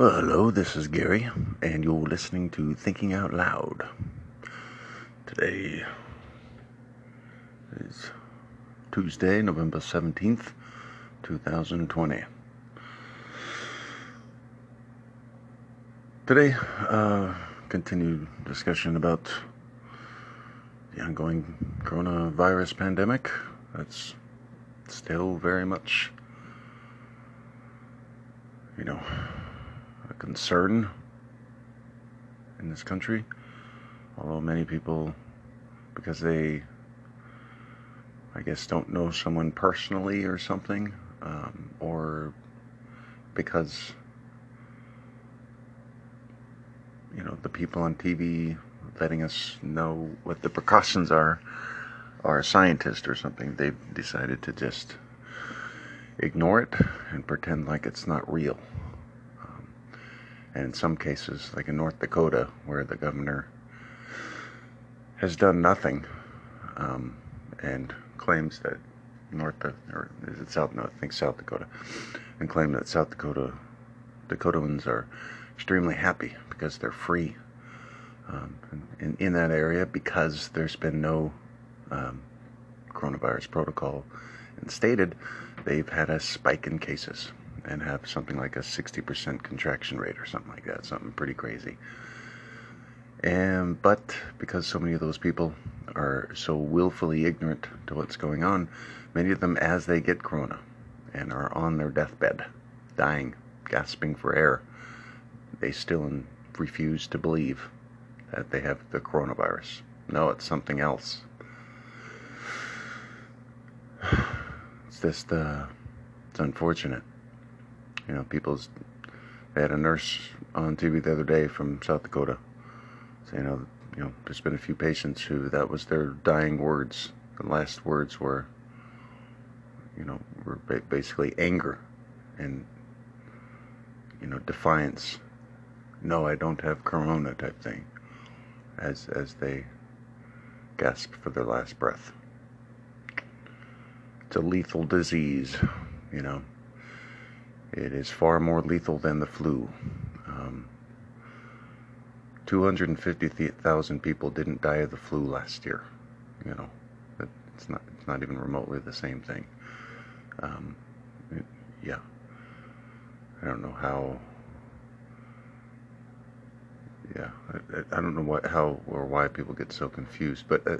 Well, hello, this is Gary, and you're listening to Thinking Out Loud. Today is Tuesday, November 17th, 2020. Today, uh, continued discussion about the ongoing coronavirus pandemic. That's still very much, you know, a concern in this country. Although many people, because they, I guess, don't know someone personally or something, um, or because, you know, the people on TV letting us know what the precautions are, are a scientist or something, they've decided to just ignore it and pretend like it's not real. And in some cases, like in North Dakota, where the governor has done nothing um, and claims that North or is it South? No, I think South Dakota, and claim that South Dakota Dakotans are extremely happy because they're free um, in, in that area because there's been no um, coronavirus protocol instated. They've had a spike in cases and have something like a 60% contraction rate or something like that, something pretty crazy. And but because so many of those people are so willfully ignorant to what's going on, many of them as they get corona and are on their deathbed, dying, gasping for air, they still refuse to believe that they have the coronavirus. No, it's something else. It's just uh, it's unfortunate. You know, people's. They had a nurse on TV the other day from South Dakota saying, you know, there's been a few patients who that was their dying words. The last words were, you know, were basically anger and, you know, defiance. No, I don't have corona type thing. As as they gasp for their last breath. It's a lethal disease, you know. It is far more lethal than the flu. Um, 250,000 people didn't die of the flu last year. You know, it's not it's not even remotely the same thing. Um, it, yeah, I don't know how. Yeah, I, I, don't know what how or why people get so confused, but uh,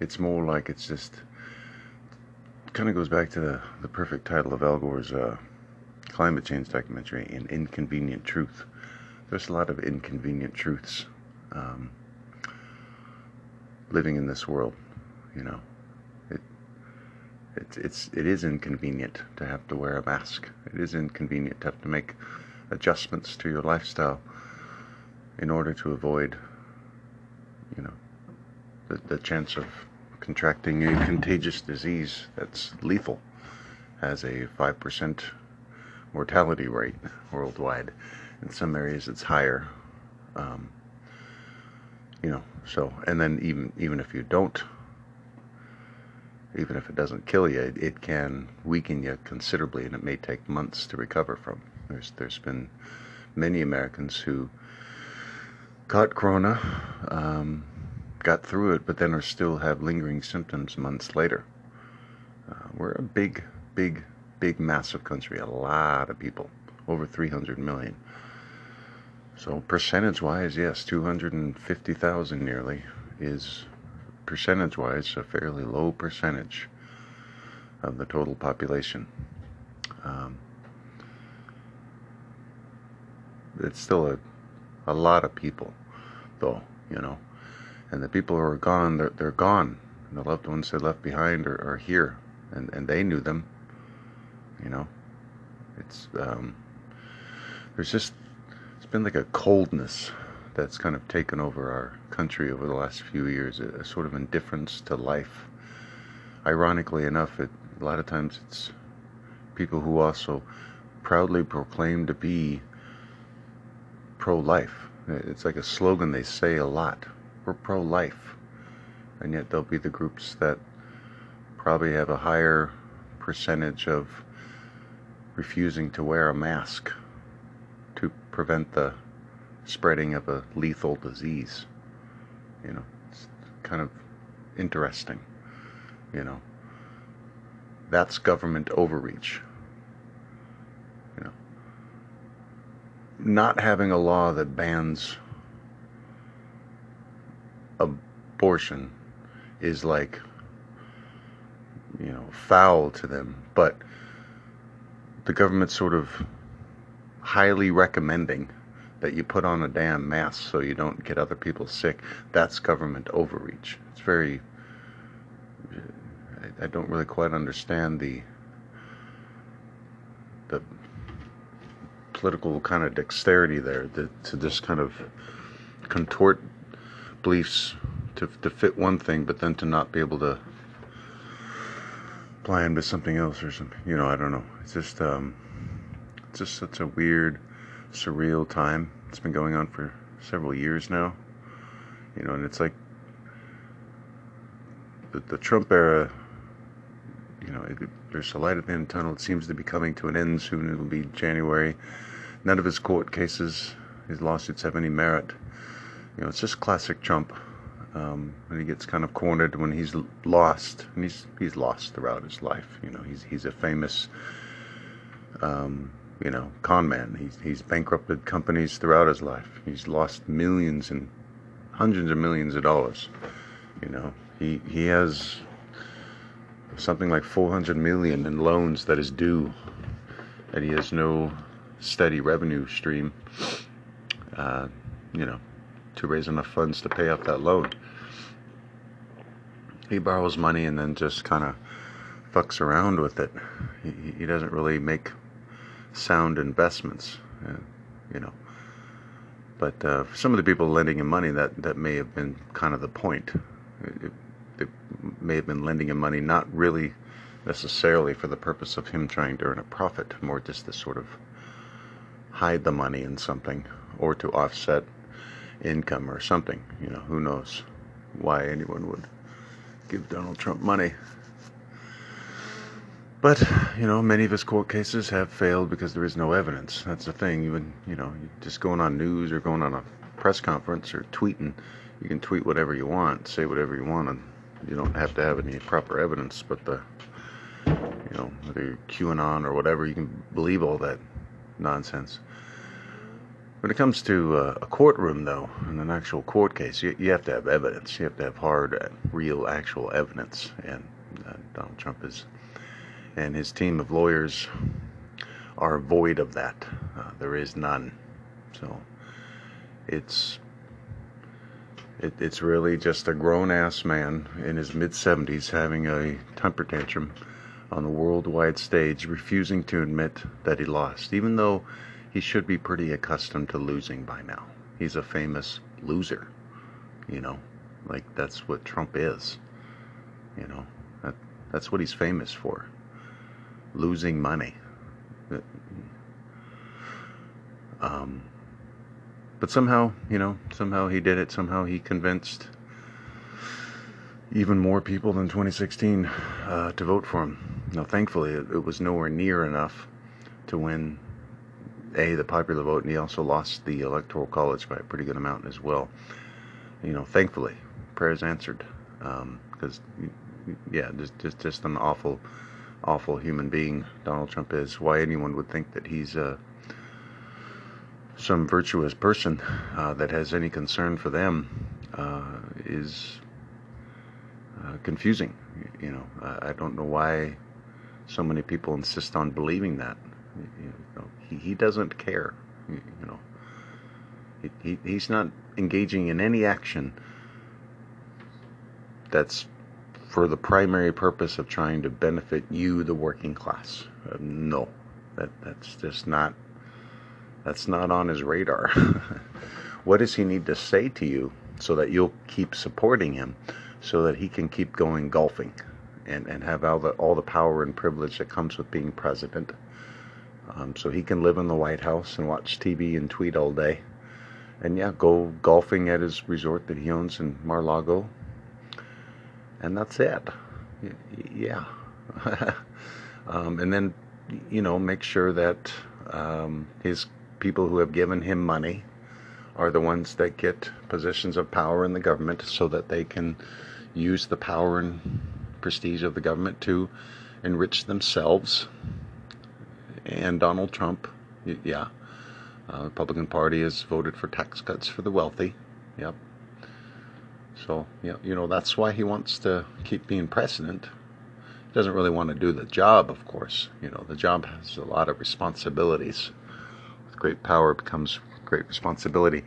it's more like it's just kind of goes back to the the perfect title of Al Gore's. Uh, climate change documentary, An Inconvenient Truth. There's a lot of inconvenient truths um, living in this world, you know. It, it, it's, it is inconvenient to have to wear a mask. It is inconvenient to have to make adjustments to your lifestyle in order to avoid, you know, the, the chance of contracting a contagious disease that's lethal has a 5% mortality rate worldwide. In some areas, it's higher. Um, you know, so and then even even if you don't, even if it doesn't kill you, it, it can weaken you considerably, and it may take months to recover from. There's there's been many Americans who caught corona, um, got through it, but then are still have lingering symptoms months later. Uh, we're a big, big big, massive country, a lot of people, over 300 million. So, percentage wise, yes, 250,000 nearly is percentage wise a fairly low percentage of the total population. Um, it's still a, a lot of people, though, you know. And the people who are gone, they're, they're gone. And the loved ones they left behind are, are here, and, and they knew them you know, it's um, there's just it's been like a coldness that's kind of taken over our country over the last few years, a, a sort of indifference to life. Ironically enough, it, a lot of times it's people who also proudly proclaim to be pro-life. It's like a slogan they say a lot. We're pro-life. And yet there'll be the groups that probably have a higher percentage of refusing to wear a mask to prevent the spreading of a lethal disease. You know, it's kind of interesting. You know, that's government overreach. You know, not having a law that bans abortion is like you know foul to them but the government sort of highly recommending that you put on a damn mask so you don't get other people sick. That's government overreach. It's very I, don't really quite understand the the political kind of dexterity there to, to just kind of contort beliefs to, to fit one thing, but then to not be able to them to something else or something. You know, I don't know. It's just, um, it's just such a weird, surreal time. It's been going on for several years now. You know, and it's like the, the Trump era. You know, it, there's a light at the end of the tunnel. It seems to be coming to an end soon. It'll be January. None of his court cases, his lawsuits have any merit. You know, it's just classic Trump um, when he gets kind of cornered when he's lost, and he's he's lost throughout his life. You know, he's he's a famous, um, you know, con man. He's he's bankrupted companies throughout his life. He's lost millions and hundreds of millions of dollars. You know, he he has something like 400 million in loans that is due, and he has no steady revenue stream. Uh, you know, to raise enough funds to pay off that loan. He borrows money and then just kind of fucks around with it. He, he doesn't really make sound investments, uh, you know. But uh, some of the people lending him money, that, that may have been kind of the point. It may have been lending him money not really necessarily for the purpose of him trying to earn a profit, more just to sort of hide the money in something or to offset income or something. You know, who knows why anyone would give Donald Trump money. But, you know, many of his court cases have failed because there is no evidence. That's the thing. Even, you know, just going on news or going on a press conference or tweeting, you can tweet whatever you want, say whatever you want, and you don't have to have any proper evidence. But the, you know, whether you're QAnon or whatever, you can believe all that nonsense. When it comes to uh, a courtroom, though, in an actual court case, you, you, have to have evidence. You have to have hard, uh, real, actual evidence. And uh, Donald Trump is, and his team of lawyers are void of that. Uh, there is none. So it's it, it's really just a grown ass man in his mid 70s having a temper tantrum on the worldwide stage, refusing to admit that he lost, even though he should be pretty accustomed to losing by now. He's a famous loser, you know, like that's what Trump is, you know, that, that's what he's famous for losing money. Um, but somehow, you know, somehow he did it. Somehow he convinced even more people than 2016 uh, to vote for him. Now, thankfully, it, it was nowhere near enough to win a the popular vote, and he also lost the electoral college by a pretty good amount as well. You know, thankfully, prayers answered. Because, um, yeah, just, just just an awful, awful human being Donald Trump is. Why anyone would think that he's uh, some virtuous person uh, that has any concern for them uh, is uh, confusing. You know, I, I don't know why so many people insist on believing that. You know, he, doesn't care. You know, he, he, he's not engaging in any action that's for the primary purpose of trying to benefit you, the working class. Uh, no, that that's just not that's not on his radar. what does he need to say to you so that you'll keep supporting him, so that he can keep going golfing, and and have all the all the power and privilege that comes with being president? Um, so he can live in the White House and watch TV and tweet all day. And yeah, go golfing at his resort that he owns in Mar-Lago. And that's it. Yeah. um, and then, you know, make sure that um, his people who have given him money are the ones that get positions of power in the government so that they can use the power and prestige of the government to enrich themselves. And Donald Trump, yeah, uh, Republican Party has voted for tax cuts for the wealthy. Yep. So, yeah, you know, that's why he wants to keep being president. He doesn't really want to do the job, of course. You know, the job has a lot of responsibilities. With great power comes great responsibility.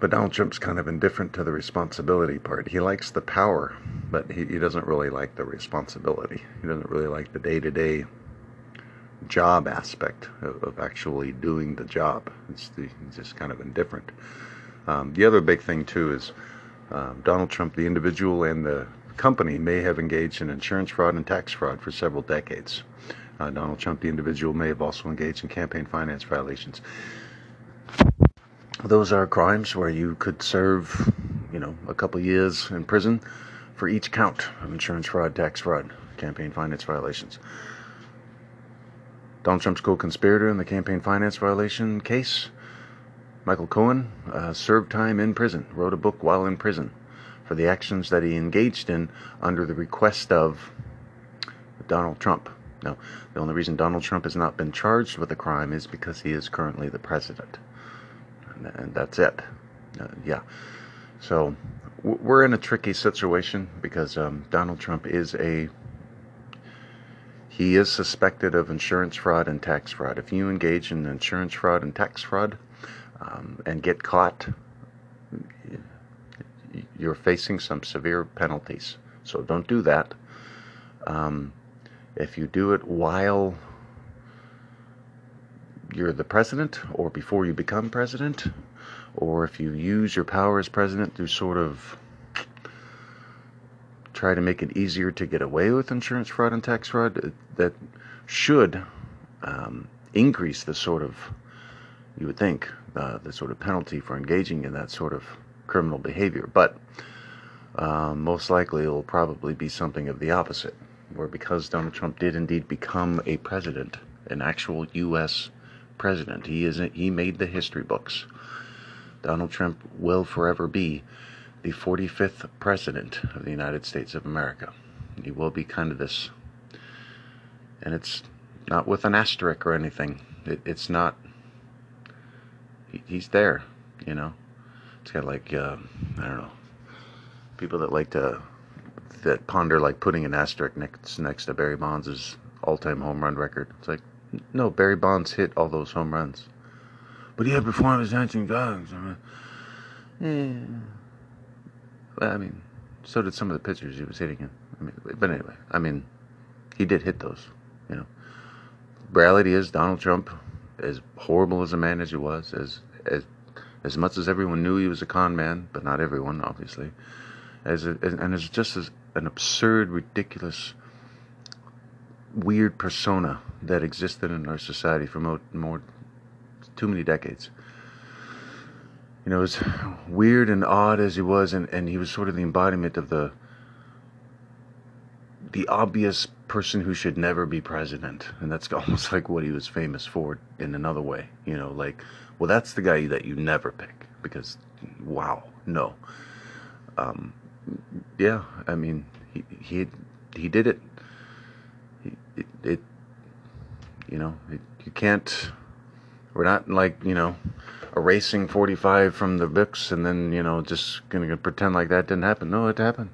But Donald Trump's kind of indifferent to the responsibility part. He likes the power, but he, he doesn't really like the responsibility. He doesn't really like the day to day job aspect of, of, actually doing the job. It's the, he's just kind of indifferent. Um, the other big thing, too, is um, Donald Trump, the individual, and the company may have engaged in insurance fraud and tax fraud for several decades. Uh, Donald Trump, the individual, may have also engaged in campaign finance violations. Those are crimes where you could serve, you know, a couple years in prison for each count of insurance fraud, tax fraud, campaign finance violations. Donald Trump's co-conspirator in the campaign finance violation case, Michael Cohen, uh, served time in prison, wrote a book while in prison for the actions that he engaged in under the request of Donald Trump. Now, the only reason Donald Trump has not been charged with a crime is because he is currently the president. And, and that's it. Uh, yeah. So, we're in a tricky situation because um, Donald Trump is a he is suspected of insurance fraud and tax fraud. If you engage in insurance fraud and tax fraud um, and get caught, you're facing some severe penalties. So don't do that. Um, if you do it while you're the president or before you become president, or if you use your power as president to sort of try to make it easier to get away with insurance fraud and tax fraud that should um, increase the sort of, you would think, uh, the sort of penalty for engaging in that sort of criminal behavior. But um, most likely it will probably be something of the opposite, where because Donald Trump did indeed become a president, an actual U.S. president, he is he made the history books. Donald Trump will forever be the 45th President of the United States of America. He will be kind of this, and it's not with an asterisk or anything. It, it's not, he, he's there, you know. It's kind of like, uh, I don't know, people that like to, that ponder like putting an asterisk next, next to Barry Bonds' all time home run record. It's like, no, Barry Bonds hit all those home runs. But he had performance enhancing drugs. I mean, yeah. I mean, so did some of the pitchers he was hitting in. I mean, but anyway, I mean, he did hit those. You know, reality is Donald Trump, as horrible as a man as he was, as as as much as everyone knew he was a con man, but not everyone, obviously, as, a, and as just as an absurd, ridiculous, weird persona that existed in our society for more, more too many decades you know, as weird and odd as he was, and, and he was sort of the embodiment of the the obvious person who should never be president, and that's almost like what he was famous for in another way. You know, like, well, that's the guy that you never pick because, wow, no. Um, yeah, I mean, he he he did it. It, it you know, it, you can't. We're not like you know erasing 45 from the books and then, you know, just going to pretend like that didn't happen. No, it happened.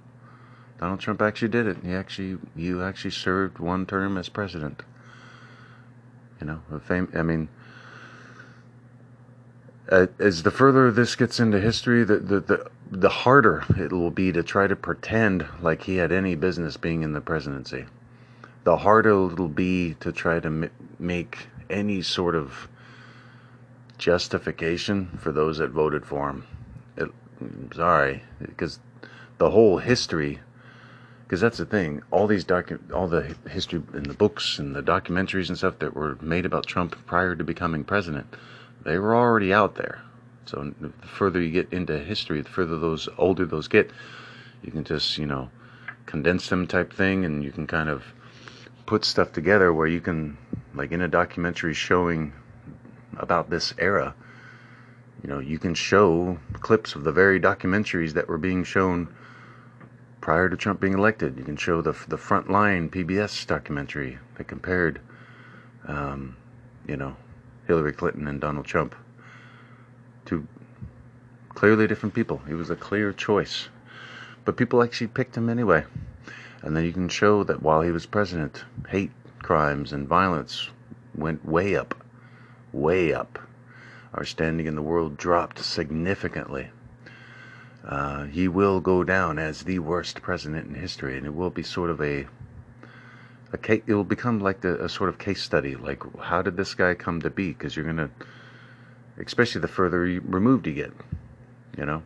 Donald Trump actually did it. He actually, you actually served one term as president. You know, a fame, I mean, uh, as the further this gets into history, the, the, the, the harder it will be to try to pretend like he had any business being in the presidency. The harder it'll be to try to m- make any sort of justification for those that voted for him. It, sorry, because the whole history, because that's the thing. All these docu- all the history in the books and the documentaries and stuff that were made about Trump prior to becoming president, they were already out there. So the further you get into history, the further those older those get, you can just you know condense them type thing, and you can kind of put stuff together where you can like in a documentary showing about this era. You know, you can show clips of the very documentaries that were being shown prior to Trump being elected. You can show the the Frontline PBS documentary that compared, um, you know, Hillary Clinton and Donald Trump to clearly different people. He was a clear choice, but people actually picked him anyway. And then you can show that while he was president, hate crimes and violence went way up, way up. Our standing in the world dropped significantly. Uh, he will go down as the worst president in history, and it will be sort of a, a case, it will become like the, a sort of case study. Like, how did this guy come to be? Because you're gonna, especially the further removed you get, you know,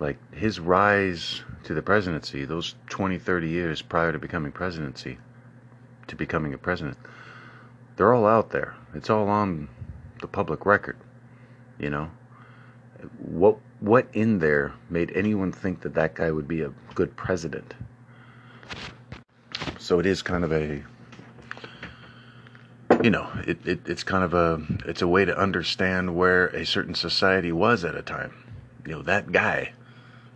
like his rise to the presidency, those 20, 30 years prior to becoming presidency, to becoming a president, they're all out there. It's all on the public record, you know. What what in there made anyone think that that guy would be a good president? So it is kind of a you know, it, it, it's kind of a it's a way to understand where a certain society was at a time. You know, that guy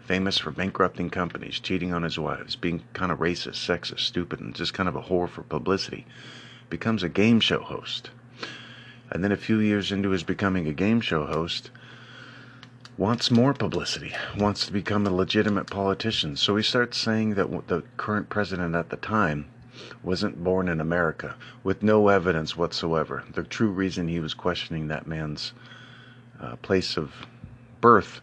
famous for bankrupting companies, cheating on his wives, being kind of racist, sexist, stupid, and just kind of a whore for publicity, becomes a game show host. And then a few years into his becoming a game show host, wants more publicity, wants to become a legitimate politician. So he starts saying that the current president at the time wasn't born in America, with no evidence whatsoever. The true reason he was questioning that man's uh, place of birth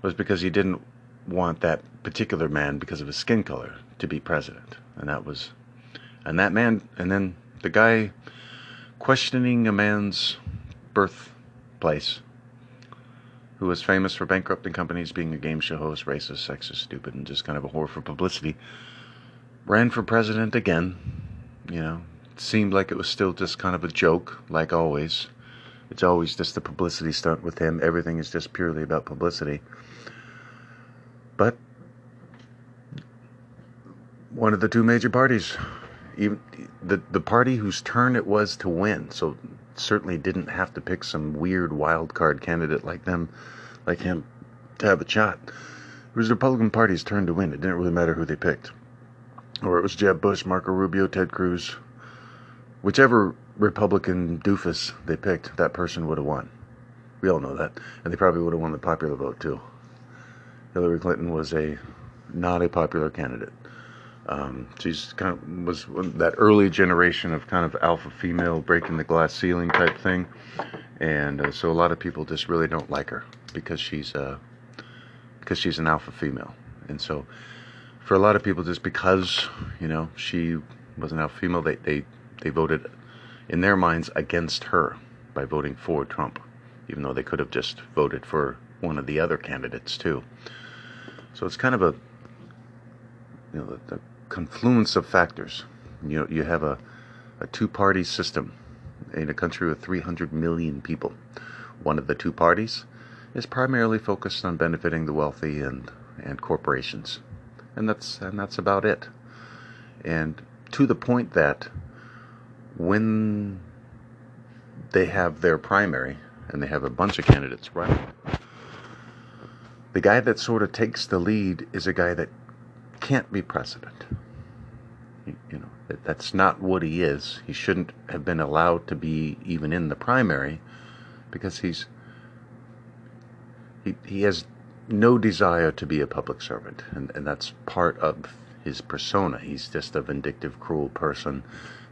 was because he didn't want that particular man because of his skin color to be president. And that was, and that man, and then the guy questioning a man's birthplace who was famous for bankrupting companies, being a game show host, racist, sexist, stupid, and just kind of a whore for publicity, ran for president again. You know, it seemed like it was still just kind of a joke, like always. It's always just a publicity stunt with him. Everything is just purely about publicity. But one of the two major parties, even the the party whose turn it was to win, so certainly didn't have to pick some weird wild card candidate like them, like him, to have a shot. It was the Republican Party's turn to win. It didn't really matter who they picked, or it was Jeb Bush, Marco Rubio, Ted Cruz, whichever Republican doofus they picked, that person would have won. We all know that, and they probably would have won the popular vote too. Hillary Clinton was a not a popular candidate. Um, she's kind of was that early generation of kind of alpha female breaking the glass ceiling type thing, and uh, so a lot of people just really don't like her because she's uh, because she's an alpha female, and so for a lot of people, just because you know she was an alpha female, they they they voted in their minds against her by voting for Trump, even though they could have just voted for one of the other candidates too. So it's kind of a you know the, the confluence of factors. You know, you have a, a two-party system in a country with 300 million people. One of the two parties is primarily focused on benefiting the wealthy and and corporations, and that's and that's about it. And to the point that when they have their primary and they have a bunch of candidates running the guy that sort of takes the lead is a guy that can't be president. You, know, that, that's not what he is. He shouldn't have been allowed to be even in the primary because he's he, he has no desire to be a public servant, and, and that's part of his persona. He's just a vindictive, cruel person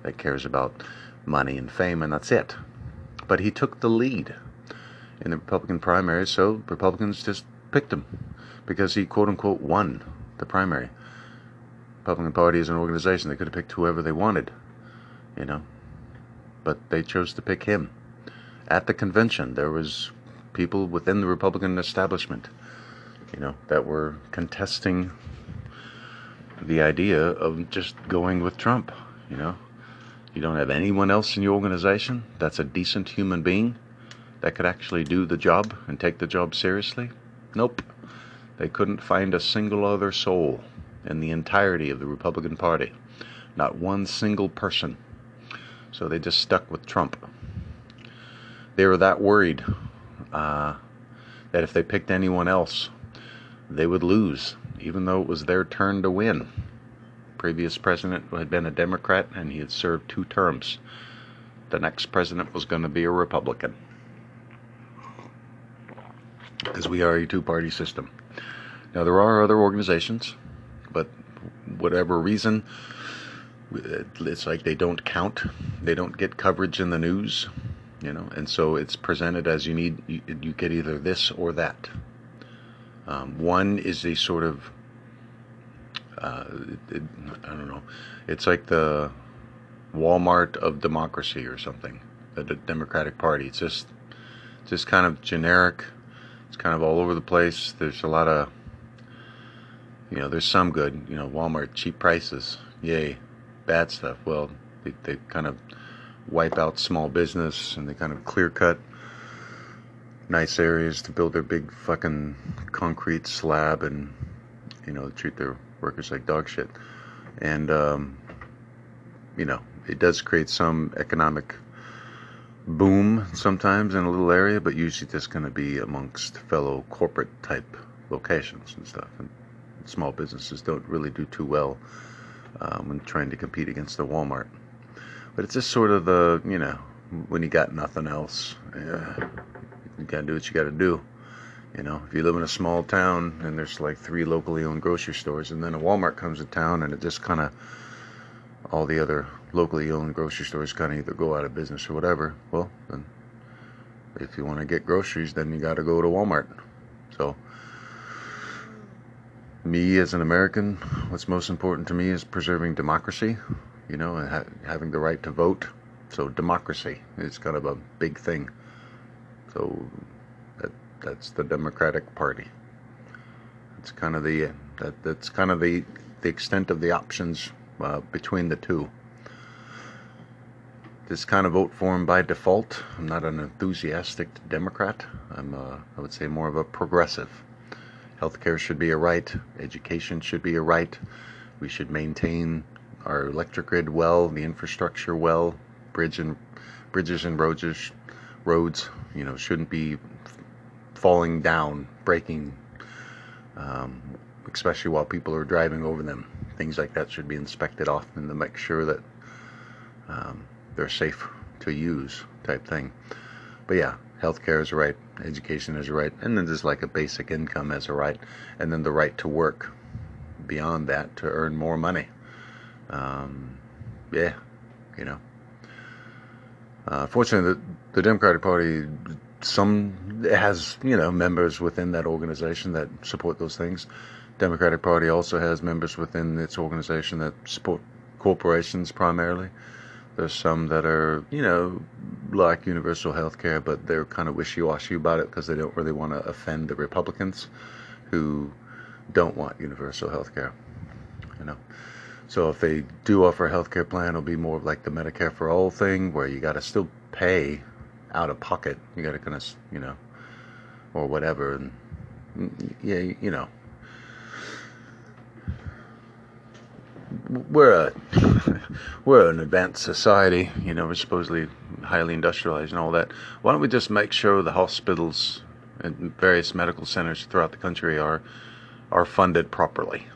that cares about money and fame, and that's it. But he took the lead in the Republican primary, so Republicans just picked him because he quote unquote won the primary. Republican Party is an organization. They could have picked whoever they wanted, you know, but they chose to pick him. At the convention, there was people within the Republican establishment, you know, that were contesting the idea of just going with Trump. You know, you don't have anyone else in your organization that's a decent human being that could actually do the job and take the job seriously. Nope. They couldn't find a single other soul in the entirety of the Republican Party. Not one single person. So they just stuck with Trump. they were that worried uh, that if they picked anyone else, they would lose, even though it was their turn to win. Previous president had been a Democrat and he had served two terms. The next president was going to be a Republican. Because we are a two party system. Now, there are other organizations, but whatever reason, it's like they don't count. They don't get coverage in the news, you know, and so it's presented as you need, you, you get either this or that. Um, one is a sort of, uh, it, I don't know, it's like the Walmart of democracy or something, the, the Democratic Party. It's just, just kind of generic. It's kind of all over the place. There's a lot of, you know, there's some good, you know, Walmart, cheap prices, yay. Bad stuff. Well, they, they kind of wipe out small business and they kind of clear cut nice areas to build their big fucking concrete slab and you know treat their workers like dog shit. And um, you know it does create some economic boom sometimes in a little area but usually that's going to be amongst fellow corporate type locations and stuff. And small businesses don't really do too well um, when trying to compete against the Walmart. But it's just sort of the, you know, when you got nothing else, yeah, you gotta do what you gotta do. You know, if you live in a small town and there's like three locally owned grocery stores, and then a Walmart comes to town and it just kind of, all the other locally owned grocery stores kind of either go out of business or whatever, well, then if you want to get groceries, then you got to go to Walmart. So, me as an American, what's most important to me is preserving democracy, you know, and ha- having the right to vote. So democracy is kind of a big thing. So that that's the Democratic Party. It's kind of the that that's kind of the the extent of the options uh, between the two. This kind of vote for him by default. I'm not an enthusiastic Democrat. I'm, uh, I would say, more of a progressive. Healthcare should be a right. Education should be a right. We should maintain our electric grid well, the infrastructure well. Bridge and bridges and roads, roads, you know, shouldn't be falling down, breaking, um, especially while people are driving over them. Things like that should be inspected often to make sure that um, they're safe to use, type thing. But yeah, healthcare is a right, education is a right, and then there's like a basic income as a right, and then the right to work beyond that to earn more money. Um, yeah, you know. Uh, fortunately, the, the Democratic Party some has you know members within that organization that support those things. Democratic Party also has members within its organization that support corporations primarily. There's some that are, you know, like universal health care, but they're kind of wishy washy about it because they don't really want to offend the Republicans who don't want universal health care. You know. So if they do offer a health care plan, it'll be more of like the Medicare for all thing where you got to still pay out of pocket. You got to kind of, you know, or whatever. And yeah, you know, we're a we're an advanced society, you know, we're supposedly highly industrialized and all that. Why don't we just make sure the hospitals and various medical centers throughout the country are are funded properly,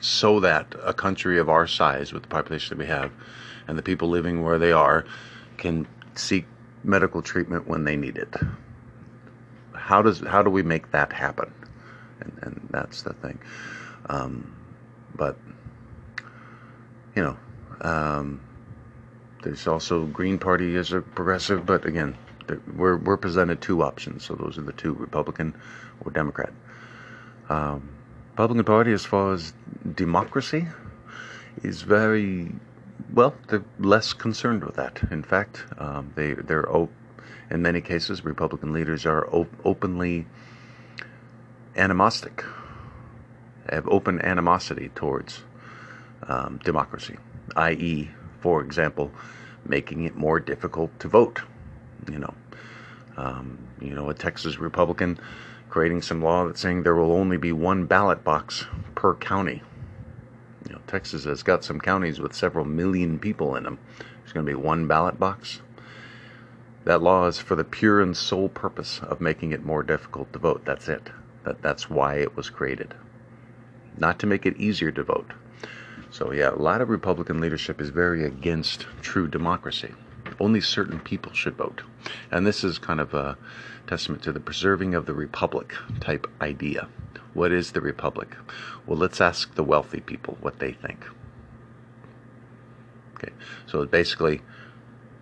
so that a country of our size, with the population that we have, and the people living where they are, can seek medical treatment when they need it. How does how do we make that happen? And, and that's the thing. Um, but you know, um, there's also Green Party is a progressive, but again, we're we're presented two options. So those are the two: Republican or Democrat. Um, Republican Party, as far as democracy, is very well. They're less concerned with that. In fact, um, they they're in many cases Republican leaders are op- openly animistic, have open animosity towards um, democracy, i.e., for example, making it more difficult to vote. You know, um, you know, a Texas Republican creating some law that's saying there will only be one ballot box per county. You know, Texas has got some counties with several million people in them. There's going to be one ballot box. That law is for the pure and sole purpose of making it more difficult to vote. That's it. That, that's why it was created. Not to make it easier to vote. So, yeah, a lot of Republican leadership is very against true democracy. Only certain people should vote. And this is kind of a testament to the preserving of the republic type idea. What is the republic? Well, let's ask the wealthy people what they think. Okay, so basically,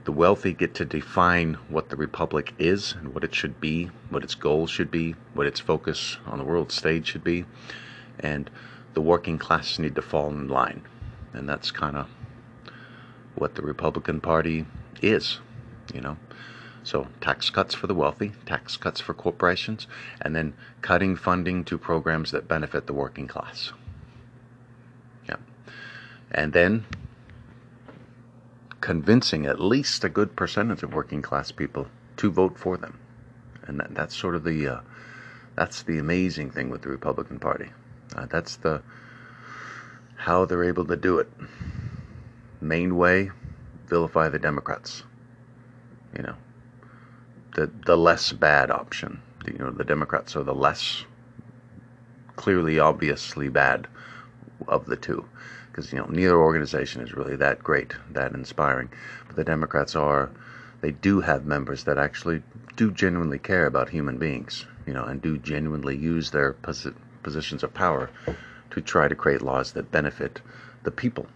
the wealthy get to define what the republic is and what it should be, what its goals should be, what its focus on the world stage should be, and the working class need to fall in line. And that's kind of what the Republican Party is, you know. So, tax cuts for the wealthy, tax cuts for corporations, and then cutting funding to programs that benefit the working class. Yeah. And then convincing at least a good percentage of working class people to vote for them. And that, that's sort of the uh, that's the amazing thing with the Republican Party. Uh, that's the how they're able to do it. Main way, vilify the Democrats. You know, the the less bad option. You know, the Democrats are the less clearly, obviously bad of the two, because you know neither organization is really that great, that inspiring. But the Democrats are. They do have members that actually do genuinely care about human beings, you know, and do genuinely use their posi- positions of power to try to create laws that benefit the people.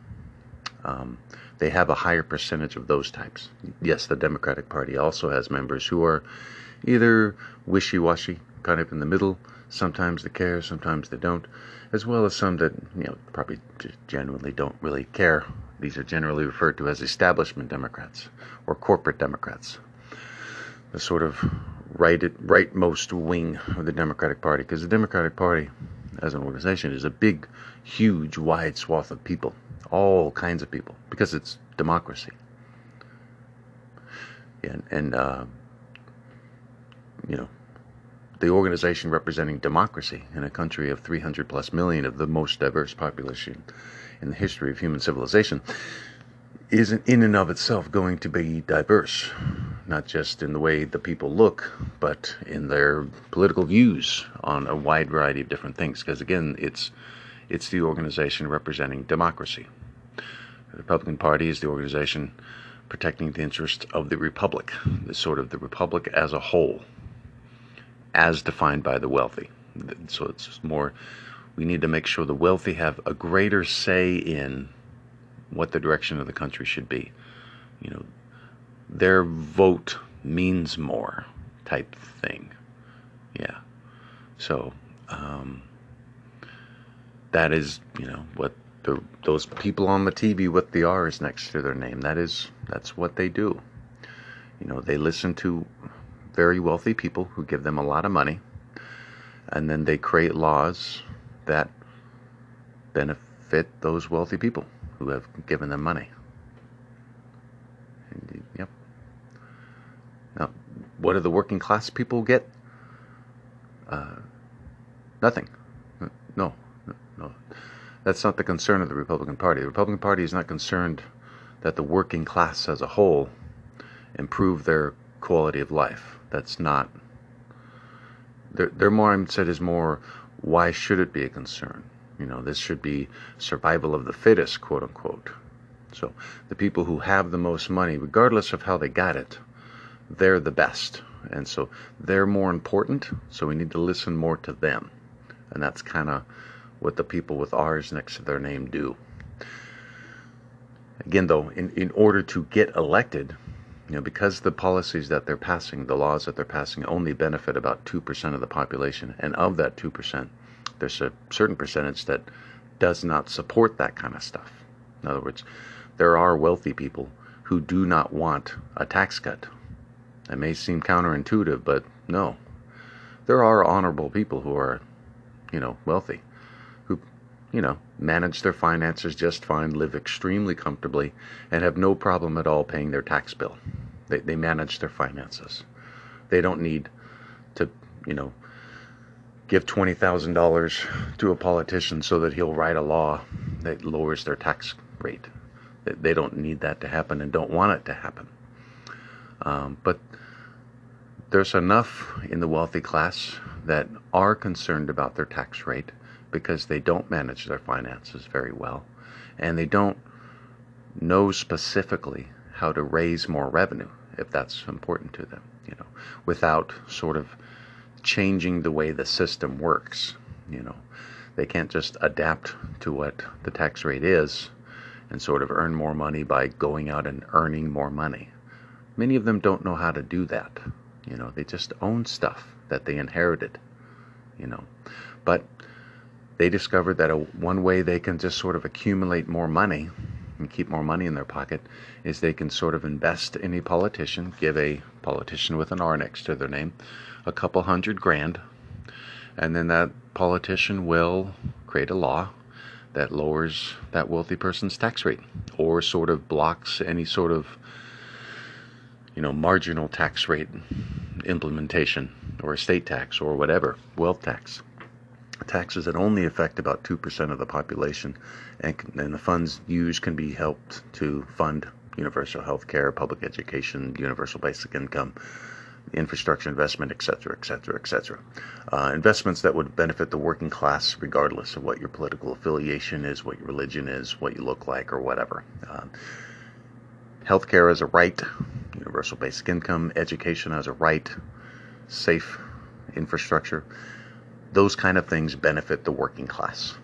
Um, they have a higher percentage of those types. Yes, the Democratic Party also has members who are either wishy washy, kind of in the middle. Sometimes they care, sometimes they don't, as well as some that, you know, probably genuinely don't really care. These are generally referred to as establishment Democrats or corporate Democrats. The sort of right rightmost wing of the Democratic Party, because the Democratic Party, as an organization, is a big, huge, wide swath of people all kinds of people because it's democracy. And, and uh, you know, the organization representing democracy in a country of 300 plus million of the most diverse population in the history of human civilization isn't in and of itself going to be diverse, not just in the way the people look, but in their political views on a wide variety of different things. Because again, it's it's the organization representing democracy. The Republican Party is the organization protecting the interests of the republic, the sort of the republic as a whole, as defined by the wealthy. So it's more, we need to make sure the wealthy have a greater say in what the direction of the country should be. You know, their vote means more type thing. Yeah. So, um, that is, you know, what the, those people on the TV with the R's next to their name. That is, that's what they do. You know, they listen to very wealthy people who give them a lot of money, and then they create laws that benefit those wealthy people who have given them money. And, yep. Now, what do the working class people get? Uh, nothing. No, no. That's not the concern of the Republican Party. The Republican Party is not concerned that the working class as a whole improve their quality of life. That's not. Their, their mindset is more why should it be a concern? You know, this should be survival of the fittest, quote unquote. So the people who have the most money, regardless of how they got it, they're the best. And so they're more important, so we need to listen more to them. And that's kind of what the people with R's next to their name do. Again, though, in, in order to get elected, you know, because the policies that they're passing, the laws that they're passing, only benefit about 2% of the population, and of that 2%, there's a certain percentage that does not support that kind of stuff. In other words, there are wealthy people who do not want a tax cut. That may seem counterintuitive, but no. There are honorable people who are, you know, wealthy who, you know, manage their finances just fine, live extremely comfortably, and have no problem at all paying their tax bill. They, they manage their finances. They don't need to, you know, give $20,000 to a politician so that he'll write a law that lowers their tax rate. They don't need that to happen and don't want it to happen. Um, but there's enough in the wealthy class that are concerned about their tax rate because they don't manage their finances very well and they don't know specifically how to raise more revenue if that's important to them, you know, without sort of changing the way the system works, you know. They can't just adapt to what the tax rate is and sort of earn more money by going out and earning more money. Many of them don't know how to do that. You know, they just own stuff that they inherited, you know. But they discovered that a, one way they can just sort of accumulate more money and keep more money in their pocket is they can sort of invest in a politician, give a politician with an R next to their name a couple hundred grand, and then that politician will create a law that lowers that wealthy person's tax rate or sort of blocks any sort of you know marginal tax rate implementation or estate tax or whatever wealth tax. Taxes that only affect about 2% of the population and, and the funds used can be helped to fund universal health care public education universal basic income infrastructure investment, etc., etc., etc. Investments that would benefit the working class regardless of what your political affiliation is, what your religion is, what you look like, or whatever. Uh, healthcare as a right, universal basic income, education as a right, safe infrastructure. Those kind of things benefit the working class,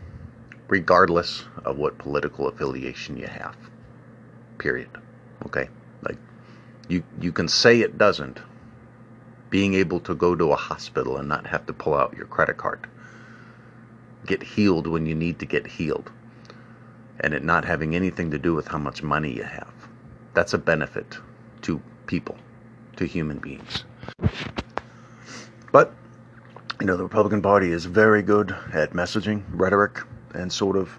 regardless of what political affiliation you have. Period. Okay? Like, you, you can say it doesn't, being able to go to a hospital and not have to pull out your credit card, get healed when you need to get healed, and it not having anything to do with how much money you have. That's a benefit to people, to human beings. But, you know, the Republican Party is very good at messaging, rhetoric, and sort of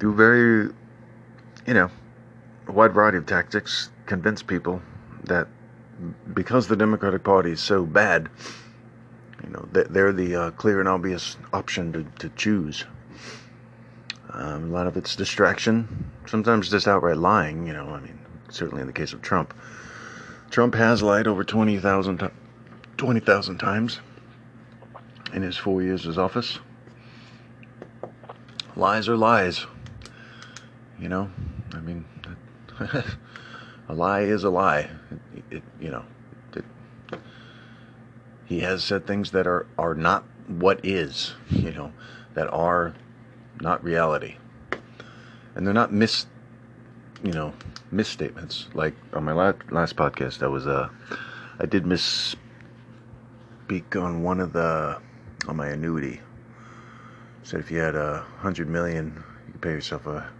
through very, you know, a wide variety of tactics convince people that because the Democratic Party is so bad, you know, they're the uh, clear and obvious option to, to choose. Um, a lot of it's distraction, sometimes just outright lying, you know, I mean, certainly in the case of Trump. Trump has lied over 20,000 20, times in his four years of office. Lies are lies. You know, I mean, a lie is a lie. It, it, you know, it, he has said things that are, are not what is, you know, that are not reality. And they're not mis, you know, misstatements. Like on my last, last podcast, I was, uh, I did misspeak on one of the, on my annuity. Said if you had a hundred million, you pay yourself a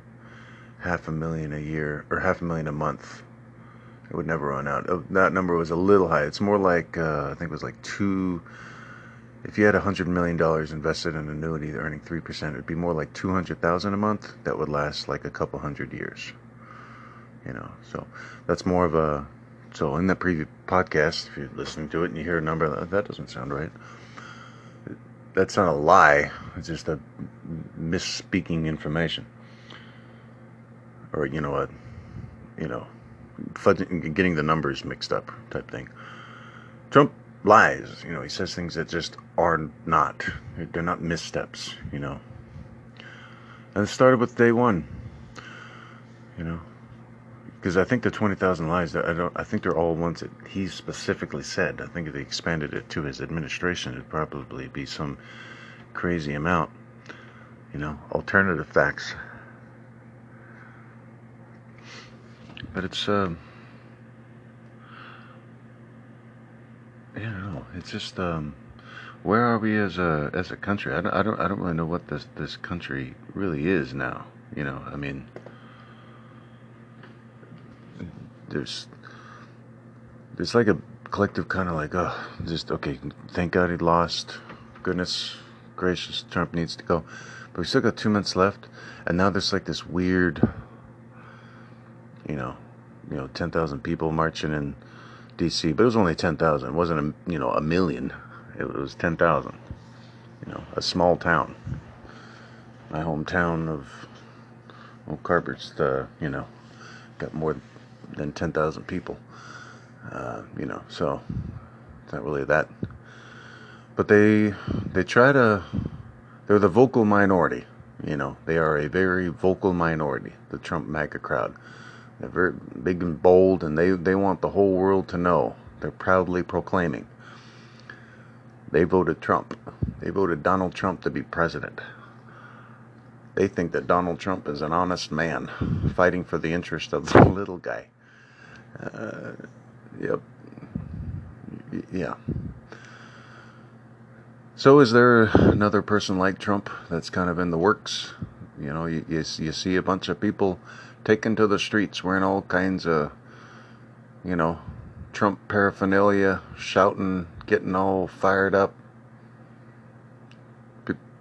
half a million a year or half a million a month it would never run out. Oh, that number was a little high. It's more like uh, I think it was like two. If you had hundred million dollars invested in an annuity, earning three percent, it'd be more like two hundred thousand a month. That would last like a couple hundred years. You know, so that's more of a. So in that previous podcast, if you're listening to it and you hear a number that doesn't sound right, that's not a lie. It's just a misspeaking information, or you know a, you know getting the numbers mixed up type thing. Trump lies. You know, he says things that just are not. They're not missteps. You know. And it started with day one. You know, because I think the twenty thousand lies. I don't. I think they're all ones that he specifically said. I think if he expanded it to his administration, it'd probably be some crazy amount. You know, alternative facts but it's um, you know, it's just um, where are we as a as a country? I don't, I don't I don't really know what this this country really is now. You know, I mean, there's there's like a collective kind of like oh just okay thank God he lost goodness gracious Trump needs to go but we still got two months left and now there's like this weird you know, you know, 10,000 people marching in D.C., but it was only 10,000. It wasn't a, you know, a million. It was 10,000. You know, a small town. My hometown of Oak Harbor's, uh, you know, got more than 10,000 people. Uh, you know, so it's not really that. But they they try to they're the vocal minority. You know, they are a very vocal minority, the Trump MAGA crowd. They're very big and bold, and they, they want the whole world to know. They're proudly proclaiming. They voted Trump. They voted Donald Trump to be president. They think that Donald Trump is an honest man fighting for the interest of the little guy. Uh, yep. Yeah. So is there another person like Trump that's kind of in the works? You know, you, you, you see a bunch of people taken to the streets wearing all kinds of, you know, Trump paraphernalia, shouting, getting all fired up.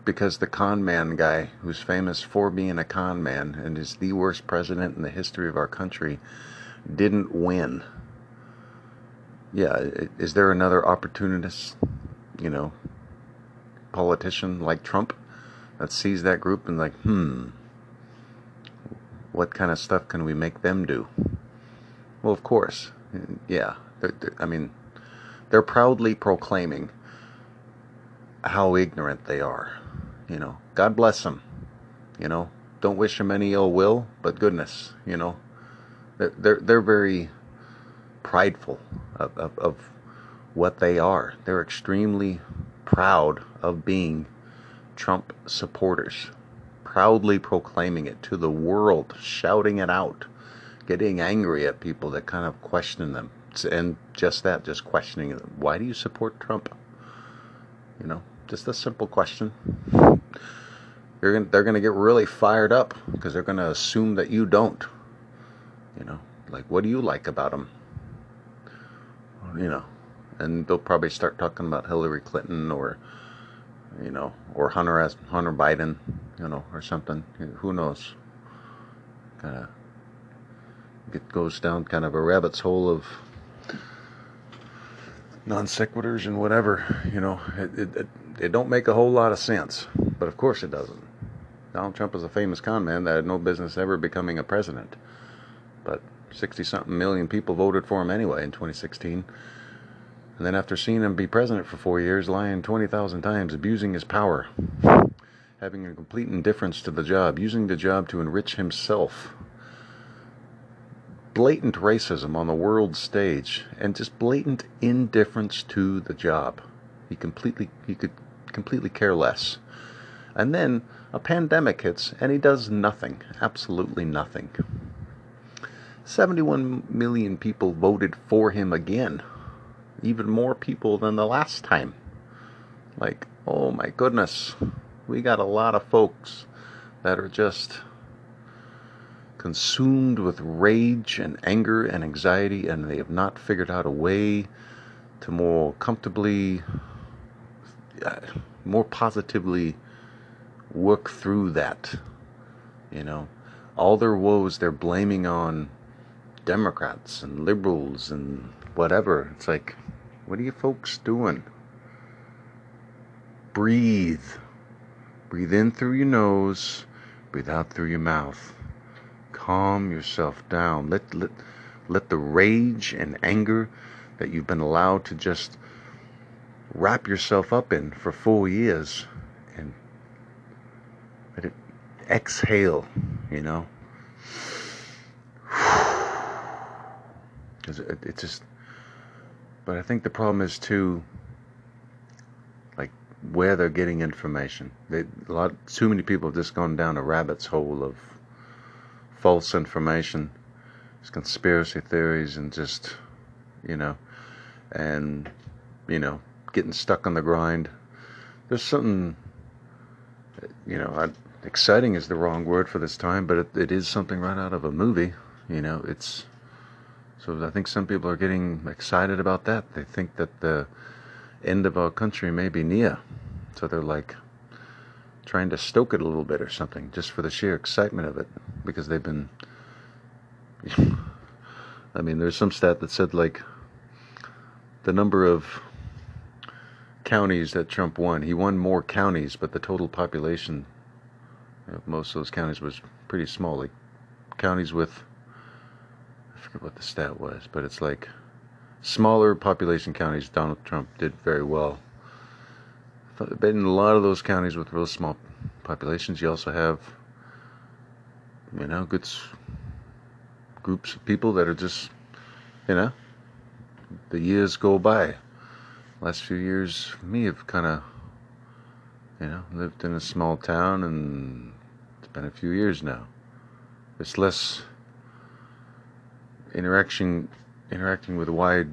because the con man guy, who's famous for being a con man and is the worst president in the history of our country, didn't win. Yeah, is there another opportunist, you know, politician like Trump that sees that group and like, hmm, what kind of stuff can we make them do? Well, of course, yeah. They're, they're, I mean, they're proudly proclaiming how ignorant they are. You know, God bless them. You know, don't wish them any ill will, but goodness, you know, they're they're, they're very prideful of, of, of what they are. They're extremely proud of being Trump supporters, proudly proclaiming it to the world, shouting it out, getting angry at people that kind of question them. And just that, just questioning them. Why do you support Trump? You know, just a simple question. Gonna, they're going to get really fired up because they're going to assume that you don't. You know, like, what do you like about him? You know, and they'll probably start talking about Hillary Clinton or you know, or Hunter Hunter Biden, you know, or something. Who knows? Kind of it goes down kind of a rabbit's hole of non sequiturs and whatever. You know, it, it, it, it don't make a whole lot of sense, but of course it doesn't. Donald Trump is a famous con man that had no business ever becoming a president, but 60 something million people voted for him anyway in 2016. And then after seeing him be president for four years, lying 20,000 times, abusing his power, having a complete indifference to the job, using the job to enrich himself, blatant racism on the world stage, and just blatant indifference to the job. He completely, he could completely care less. And then a pandemic hits, and he does nothing, absolutely nothing. 71 million people voted for him again even more people than the last time. Like, oh my goodness, we got a lot of folks that are just consumed with rage and anger and anxiety, and they have not figured out a way to more comfortably, uh, more positively work through that. You know, all their woes they're blaming on Democrats and liberals and whatever. It's like, what are you folks doing? Breathe. Breathe in through your nose, breathe out through your mouth. Calm yourself down. Let, let, let the rage and anger that you've been allowed to just wrap yourself up in for four years and let it exhale, you know. Because it, it just but I think the problem is too, where they're getting information. They, a lot, too many people have just gone down a rabbit's hole of false information, conspiracy theories, and just, you know, and you know, getting stuck on the grind. There's something, you know, I, exciting is the wrong word for this time, but it, it is something right out of a movie. You know, it's so I think some people are getting excited about that. They think that the end of our country may be near. So they're like trying to stoke it a little bit or something just for the sheer excitement of it because they've been I mean there's some stat that said like the number of counties that Trump won. He won more counties, but the total population of most of those counties was pretty small. Like counties with I forget what the stat was, but it's like smaller population counties, Donald Trump did very well. But in a lot of those counties with real small populations, you also have, you know, good groups of people that are just, you know, the years go by. Last few years, me, have kind of, you know, lived in a small town, and it's been a few years now. It's less interaction, interacting with a wide,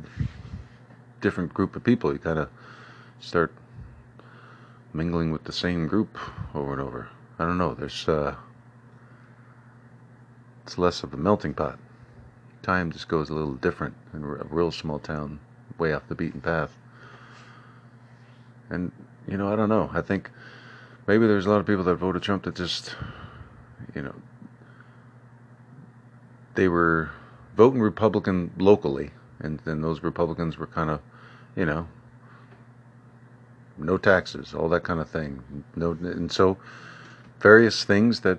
different group of people. You kind of start mingling with the same group over and over. I don't know. There's uh, it's less of a melting pot. Time just goes a little different in a real small town, way off the beaten path. And you know, I don't know. I think maybe there's a lot of people that voted Trump that just, you know, they were voting Republican locally, and then those Republicans were kind of, you know, no taxes, all that kind of thing. No, and so various things that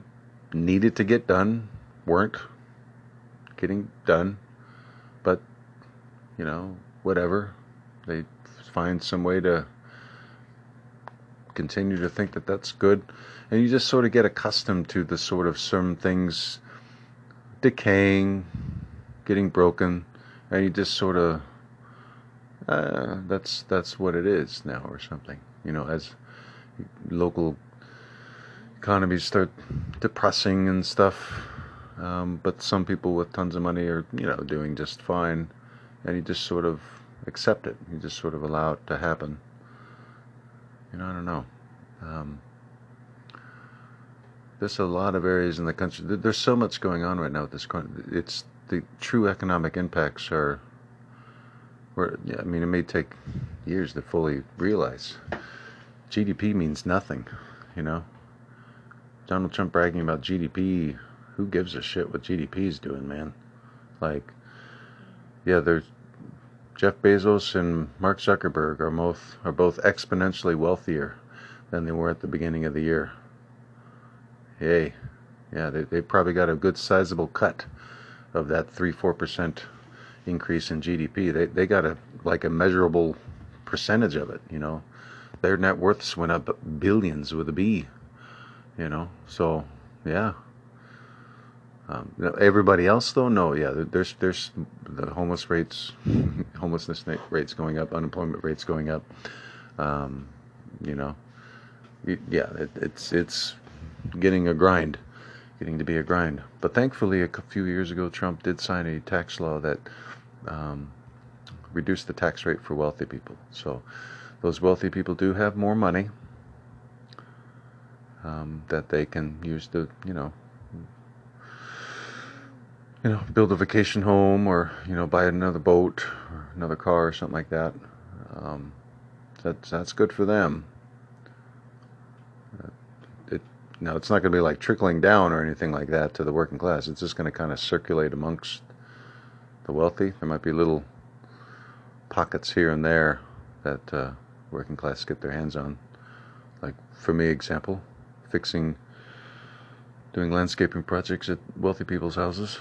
needed to get done weren't getting done, but you know, whatever. They find some way to continue to think that that's good, and you just sort of get accustomed to the sort of some things decaying, getting broken, and you just sort of uh, that's that's what it is now, or something. You know, as local economies start depressing and stuff, um, but some people with tons of money are, you know, doing just fine, and you just sort of accept it. You just sort of allow it to happen. You know, I don't know. Um, there's a lot of areas in the country. There's so much going on right now with this. Country. It's the true economic impacts are where, yeah, I mean, it may take years to fully realize. GDP means nothing, you know. Donald Trump bragging about GDP. Who gives a shit what GDP is doing, man? Like, yeah, there's Jeff Bezos and Mark Zuckerberg are both are both exponentially wealthier than they were at the beginning of the year. Hey, yeah, they they probably got a good sizable cut of that three four percent increase in GDP. They they got a like a measurable percentage of it. You know, their net worths went up billions with a B. You know, so yeah. Um, everybody else though, no, yeah. There's there's the homeless rates, homelessness rates going up, unemployment rates going up. Um, you know, yeah, it, it's it's getting a grind, getting to be a grind. But thankfully, a few years ago, Trump did sign a tax law that um, reduce the tax rate for wealthy people. So those wealthy people do have more money um, that they can use to, you know, you know, build a vacation home or you know buy another boat or another car or something like that. Um, that's that's good for them. It, now it's not going to be like trickling down or anything like that to the working class. It's just going to kind of circulate amongst the wealthy. There might be little pockets here and there that uh, working class get their hands on. Like for me, example, fixing, doing landscaping projects at wealthy people's houses.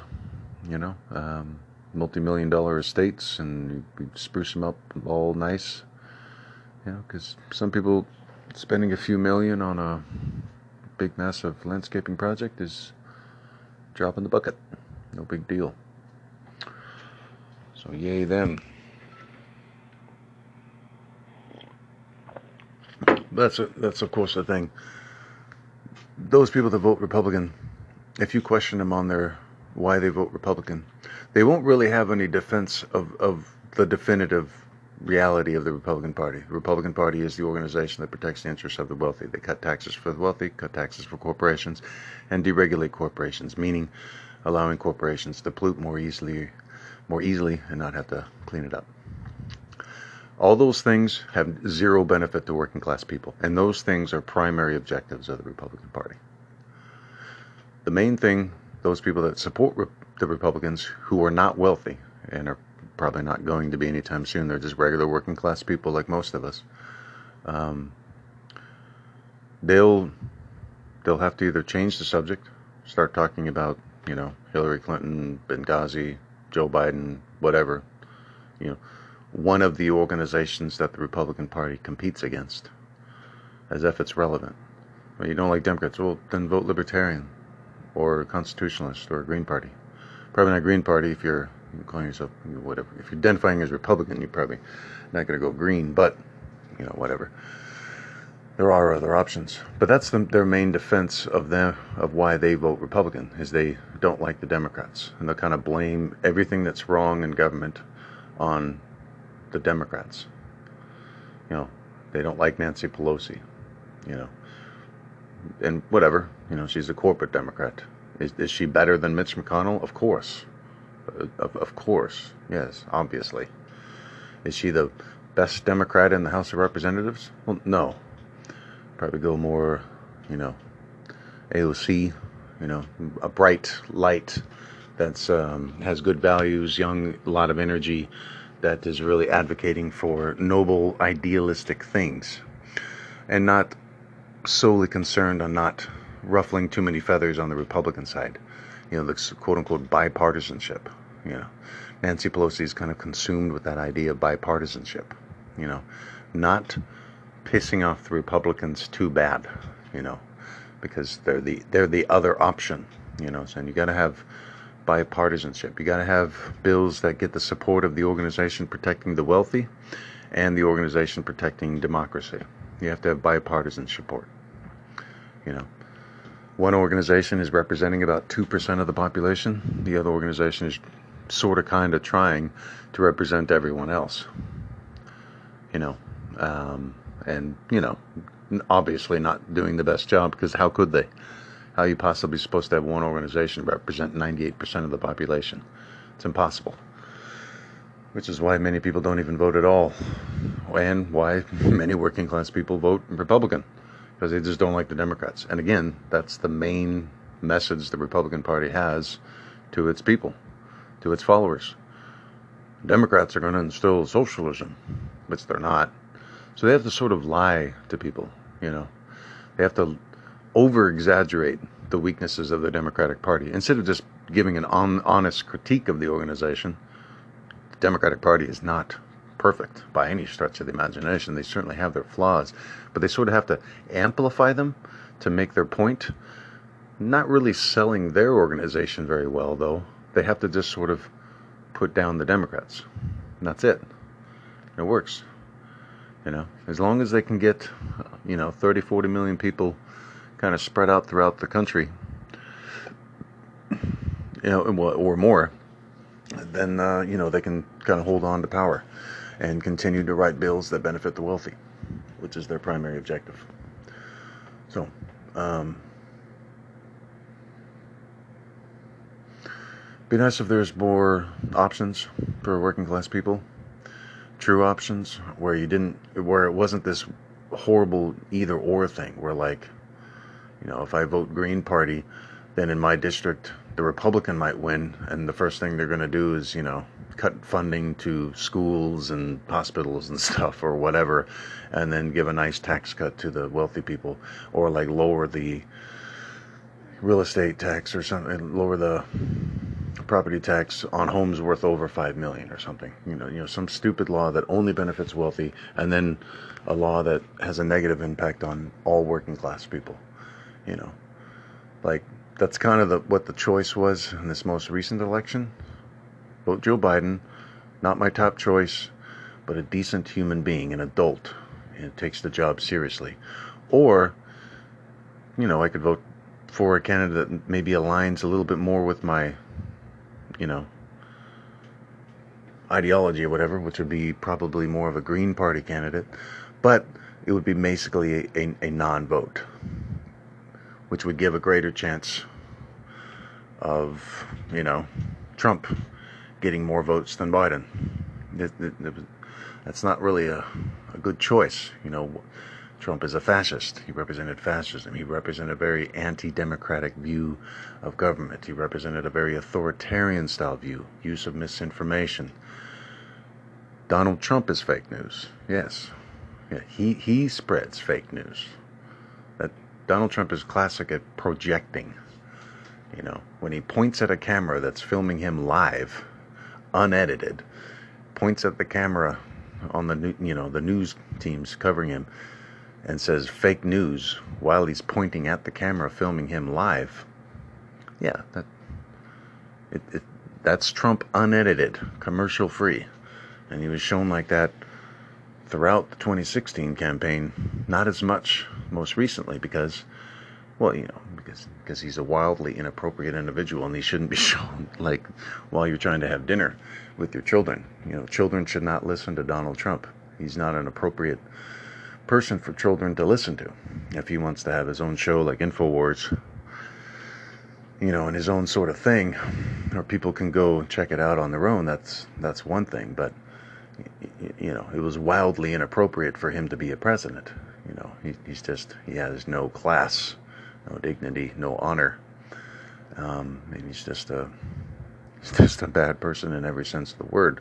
You know, um, multi-million dollar estates, and we spruce them up all nice. You know, because some people spending a few million on a big, massive landscaping project is dropping the bucket. No big deal. So yay them. That's a, that's of course the thing. Those people that vote Republican, if you question them on their why they vote Republican, they won't really have any defense of, of the definitive reality of the Republican Party. The Republican Party is the organization that protects the interests of the wealthy. They cut taxes for the wealthy, cut taxes for corporations, and deregulate corporations, meaning allowing corporations to pollute more easily more easily and not have to clean it up. All those things have zero benefit to working class people, and those things are primary objectives of the Republican Party. The main thing, those people that support re- the Republicans who are not wealthy and are probably not going to be anytime soon, they're just regular working class people like most of us. Um, they'll they'll have to either change the subject, start talking about you know Hillary Clinton, Benghazi, Joe Biden, whatever, you know, one of the organizations that the Republican Party competes against, as if it's relevant. Well, you don't like Democrats, well, then vote Libertarian, or Constitutionalist, or Green Party. Probably not Green Party if you're calling yourself whatever. If you're identifying as Republican, you're probably not going to go green, but you know whatever. There are other options, but that's the, their main defense of them of why they vote Republican is they don't like the Democrats, and they'll kind of blame everything that's wrong in government on the Democrats. You know, they don't like Nancy Pelosi. You know, and whatever. You know, she's a corporate Democrat. Is, is she better than Mitch McConnell? Of course. Of, of course. Yes, obviously. Is she the best Democrat in the House of Representatives? Well, no. Probably go more, you know, AOC, you know, a bright light that's um, has good values, young, a lot of energy, that is really advocating for noble, idealistic things, and not solely concerned on not ruffling too many feathers on the Republican side. You know, the quote unquote bipartisanship. You know, Nancy Pelosi is kind of consumed with that idea of bipartisanship. You know, not pissing off the Republicans too bad. You know, because they're the they're the other option. You know, and you got to have bipartisanship. You got to have bills that get the support of the organization protecting the wealthy and the organization protecting democracy. You have to have bipartisan support. You know, one organization is representing about 2% of the population, the other organization is sort of kind of trying to represent everyone else. You know, um, and, you know, obviously not doing the best job because how could they? How are you possibly supposed to have one organization represent 98% of the population? It's impossible. Which is why many people don't even vote at all. And why many working class people vote Republican. Because they just don't like the Democrats. And again, that's the main message the Republican Party has to its people, to its followers. Democrats are going to instill socialism, which they're not. So they have to sort of lie to people, you know. They have to over exaggerate the weaknesses of the Democratic Party instead of just giving an on, honest critique of the organization. The Democratic Party is not perfect by any stretch of the imagination. They certainly have their flaws, but they sort of have to amplify them to make their point. Not really selling their organization very well, though. They have to just sort of put down the Democrats. And that's it. It works. You know, as long as they can get, you know, 30, 40 million people kind of spread out throughout the country, you know, or more, then uh, you know they can kind of hold on to power and continue to write bills that benefit the wealthy, which is their primary objective. So, um, be nice if there's more options for working class people, true options where you didn't, where it wasn't this horrible either or thing, where like you know, if I vote Green Party, then in my district, the Republican might win, and the first thing they're going to do is, you know, cut funding to schools and hospitals and stuff or whatever, and then give a nice tax cut to the wealthy people, or like lower the real estate tax or something, lower the property tax on homes worth over five million or something. You know, you know, some stupid law that only benefits wealthy, and then a law that has a negative impact on all working class people you know, like that's kind of the, what the choice was in this most recent election. Vote Joe Biden, not my top choice, but a decent human being, an adult, and takes the job seriously. Or, you know, I could vote for a candidate that maybe aligns a little bit more with my, you know, ideology or whatever, which would be probably more of a Green Party candidate, but it would be basically a, a, a non vote which would give a greater chance of, you know, Trump getting more votes than Biden. It, it, it, that's not really a, a good choice. You know, Trump is a fascist. He represented fascism. He represented a very anti democratic view of government. He represented a very authoritarian style view, use of misinformation. Donald Trump is fake news. Yes. Yeah, he, he spreads fake news. Donald Trump is classic at projecting. You know, when he points at a camera that's filming him live, unedited, points at the camera on the you know the news teams covering him and says fake news while he's pointing at the camera filming him live. Yeah that it, it that's Trump unedited commercial free. And he was shown like that throughout the 2016 campaign not as much most recently because well, you know, because because he's a wildly inappropriate individual, and he shouldn't be shown like while you're trying to have dinner with your children. You know, children should not listen to Donald Trump. He's not an appropriate person for children to listen to. If he wants to have his own show like Infowars, you know, and his own sort of thing, or people can go check it out on their own. That's that's one thing, but you know, it was wildly inappropriate for him to be a president. You know, he, he's just he has no class no dignity, no honor. Um, he's just a he's just a bad person in every sense of the word.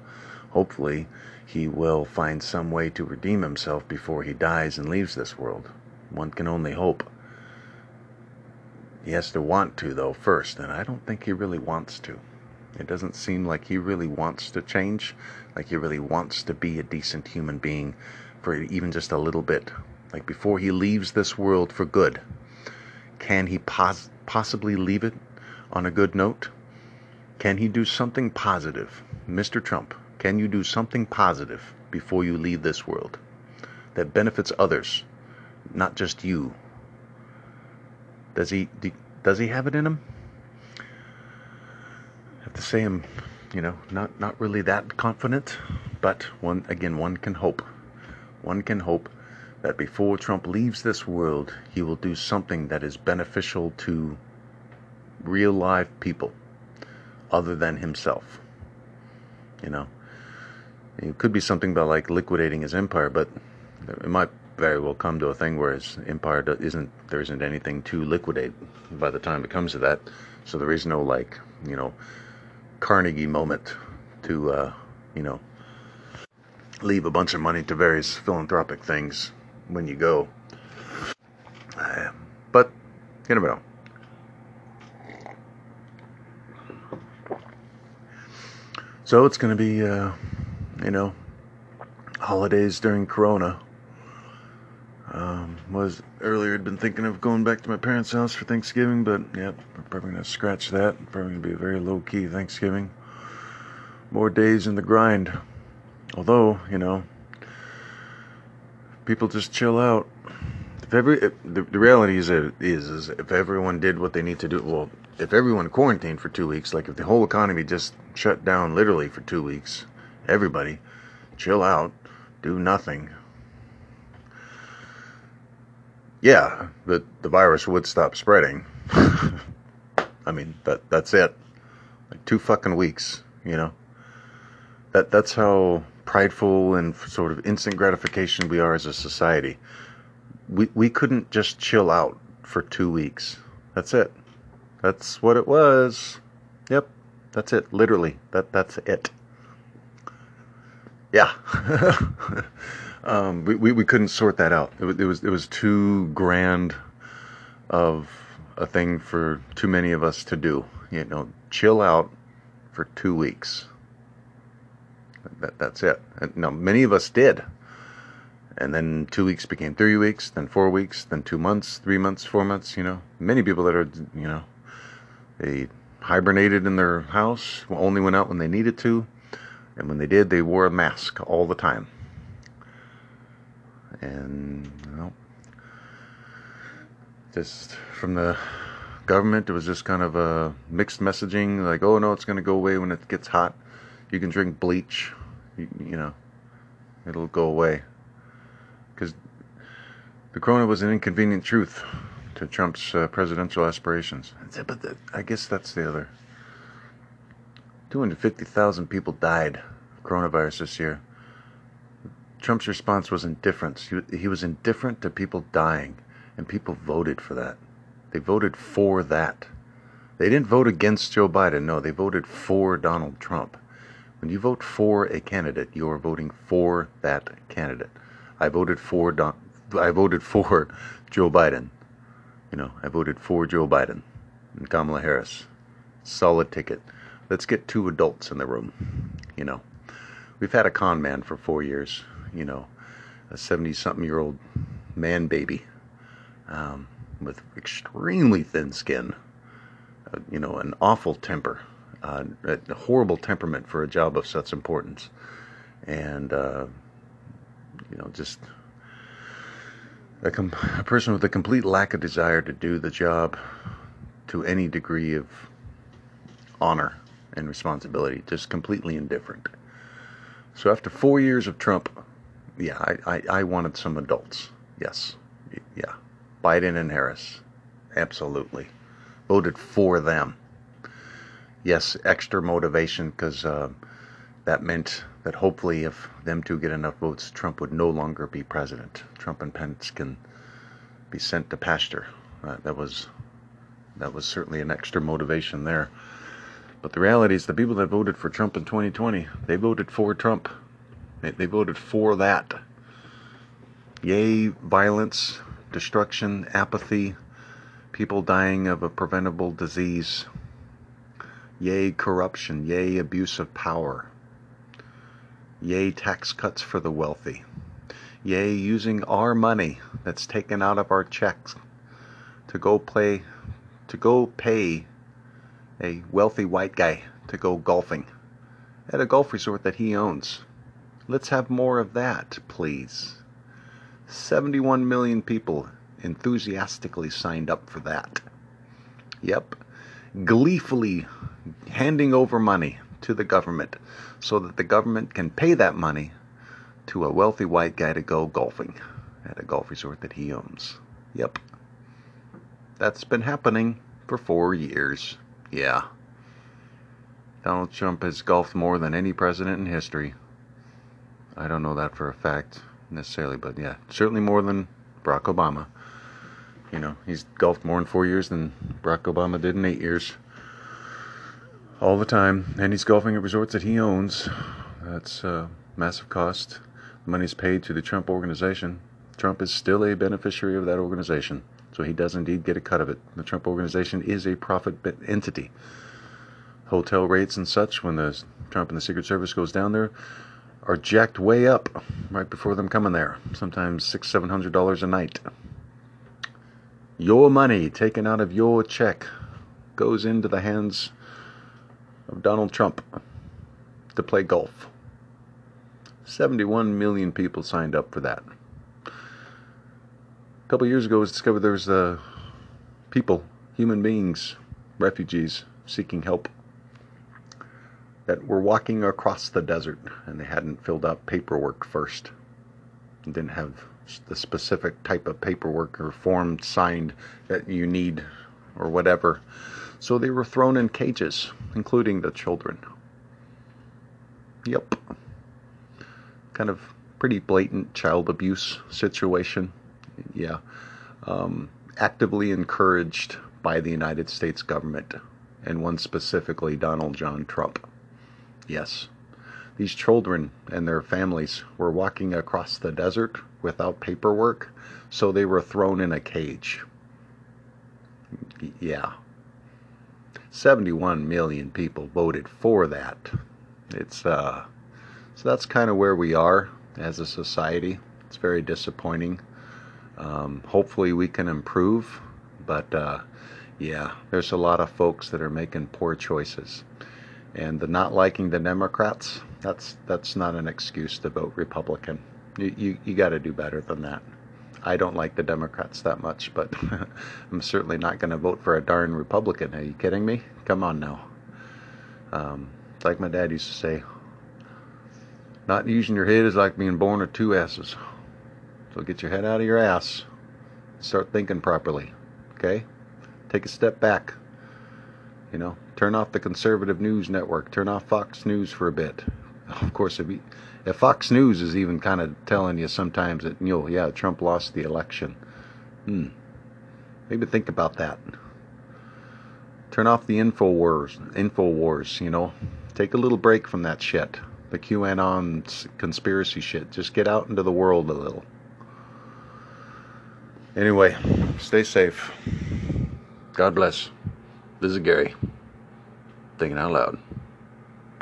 Hopefully, he will find some way to redeem himself before he dies and leaves this world. One can only hope. He has to want to, though, first, and I don't think he really wants to. It doesn't seem like he really wants to change, like he really wants to be a decent human being for even just a little bit. Like before he leaves this world for good, can he pos- possibly leave it on a good note? Can he do something positive? Mr. Trump, can you do something positive before you leave this world that benefits others, not just you? Does he does he have it in him? I have to say I'm, you know, not not really that confident, but one again one can hope. One can hope that before Trump leaves this world, he will do something that is beneficial to real live people other than himself. You know, it could be something about like liquidating his empire, but it might very well come to a thing where his empire isn't there isn't anything to liquidate by the time it comes to that. So there is no like you know Carnegie moment to uh, you know leave a bunch of money to various philanthropic things when you go. But you never know. So it's going to be, uh, you know, holidays during Corona. Um, was earlier had been thinking of going back to my parents' house for Thanksgiving, but yep, we're probably gonna scratch that. Probably gonna be a very low key Thanksgiving. More days in the grind. Although, you know, people just chill out. If every if, the, the reality is, is is if everyone did what they need to do, well, if everyone quarantined for two weeks, like if the whole economy just shut down literally for two weeks, everybody chill out, do nothing. Yeah, the the virus would stop spreading. I mean, that that's it. Like two fucking weeks, you know. That that's how prideful and sort of instant gratification we are as a society. We we couldn't just chill out for two weeks. That's it. That's what it was. Yep, that's it. Literally, that that's it. Yeah. um, we, we we couldn't sort that out. It it was it was too grand of a thing for too many of us to do. You know, chill out for two weeks. That, that's it. And, now, many of us did. And then two weeks became three weeks, then four weeks, then two months, three months, four months, you know. Many people that are, you know, they hibernated in their house, only went out when they needed to. And when they did, they wore a mask all the time. And, you know, just from the government, it was just kind of a mixed messaging like, oh no, it's going to go away when it gets hot. You can drink bleach, you, you know, it'll go away. Because the corona was an inconvenient truth to Trump's uh, presidential aspirations. But the, I guess that's the other. 250,000 people died of coronavirus this year. Trump's response was indifference. He, he was indifferent to people dying, and people voted for that. They voted for that. They didn't vote against Joe Biden. No, they voted for Donald Trump. When you vote for a candidate, you are voting for that candidate. I voted for Don, I voted for Joe Biden. You know, I voted for Joe Biden and Kamala Harris. Solid ticket. Let's get two adults in the room. You know, we've had a con man for four years, you know, a 70 something year old man baby um, with extremely thin skin, uh, you know, an awful temper, uh, a horrible temperament for a job of such importance. And, uh, you know, just a, com- a person with a complete lack of desire to do the job to any degree of honor and responsibility, just completely indifferent. So after four years of Trump, yeah, I, I, I wanted some adults. Yes, yeah. Biden and Harris, absolutely. Voted for them. Yes, extra motivation because uh, that meant that hopefully, if them two get enough votes, Trump would no longer be president. Trump and Pence can be sent to pasture. Uh, that was that was certainly an extra motivation there. But the reality is, the people that voted for Trump in 2020, they voted for Trump. They, they voted for that. Yay, violence, destruction, apathy, people dying of a preventable disease. Yay, corruption. Yea, abuse of power. Yea, tax cuts for the wealthy. Yea, using our money that's taken out of our checks to go play, to go pay a wealthy white guy to go golfing at a golf resort that he owns. Let's have more of that, please. 71 million people enthusiastically signed up for that. Yep. Gleefully handing over money to the government so that the government can pay that money to a wealthy white guy to go golfing at a golf resort that he owns. Yep. That's been happening for four years. Yeah. Donald Trump has golfed more than any president in history. I don't know that for a fact necessarily, but yeah, certainly more than Barack Obama. You know, he's golfed more in four years than Barack Obama did in eight years. All the time, and he's golfing at resorts that he owns. That's a massive cost. The money's paid to the Trump organization. Trump is still a beneficiary of that organization, so he does indeed get a cut of it. The Trump organization is a profit entity. Hotel rates and such, when the Trump and the Secret Service goes down there, are jacked way up right before them coming there. Sometimes six, seven hundred dollars a night. Your money taken out of your check goes into the hands of Donald Trump to play golf. 71 million people signed up for that. A couple years ago, it was discovered there uh, people, human beings, refugees seeking help that were walking across the desert and they hadn't filled out paperwork first and didn't have the specific type of paperwork or form signed that you need or whatever. So they were thrown in cages, including the children. Yep. Kind of pretty blatant child abuse situation. Yeah. Um, actively encouraged by the United States government, and one specifically, Donald John Trump. Yes. These children and their families were walking across the desert without paperwork, so they were thrown in a cage. Yeah. 71 million people voted for that. It's uh so that's kind of where we are as a society. It's very disappointing. Um, hopefully we can improve, but uh, yeah, there's a lot of folks that are making poor choices and the not liking the Democrats, that's that's not an excuse to vote Republican. You you, you got to do better than that. I don't like the Democrats that much, but I'm certainly not going to vote for a darn Republican. Are you kidding me? Come on now. Um, like my dad used to say, not using your head is like being born with two asses. So get your head out of your ass. Start thinking properly. Okay? Take a step back. You know, turn off the conservative news network. Turn off Fox News for a bit. Of course, if, if Fox News is even kind of telling you sometimes that, you know, yeah, Trump lost the election. Hmm. Maybe think about that. Turn off the info wars. Info wars. You know, take a little break from that shit. The QAnon conspiracy shit. Just get out into the world a little. Anyway, stay safe. God bless. This is Gary, thinking out loud.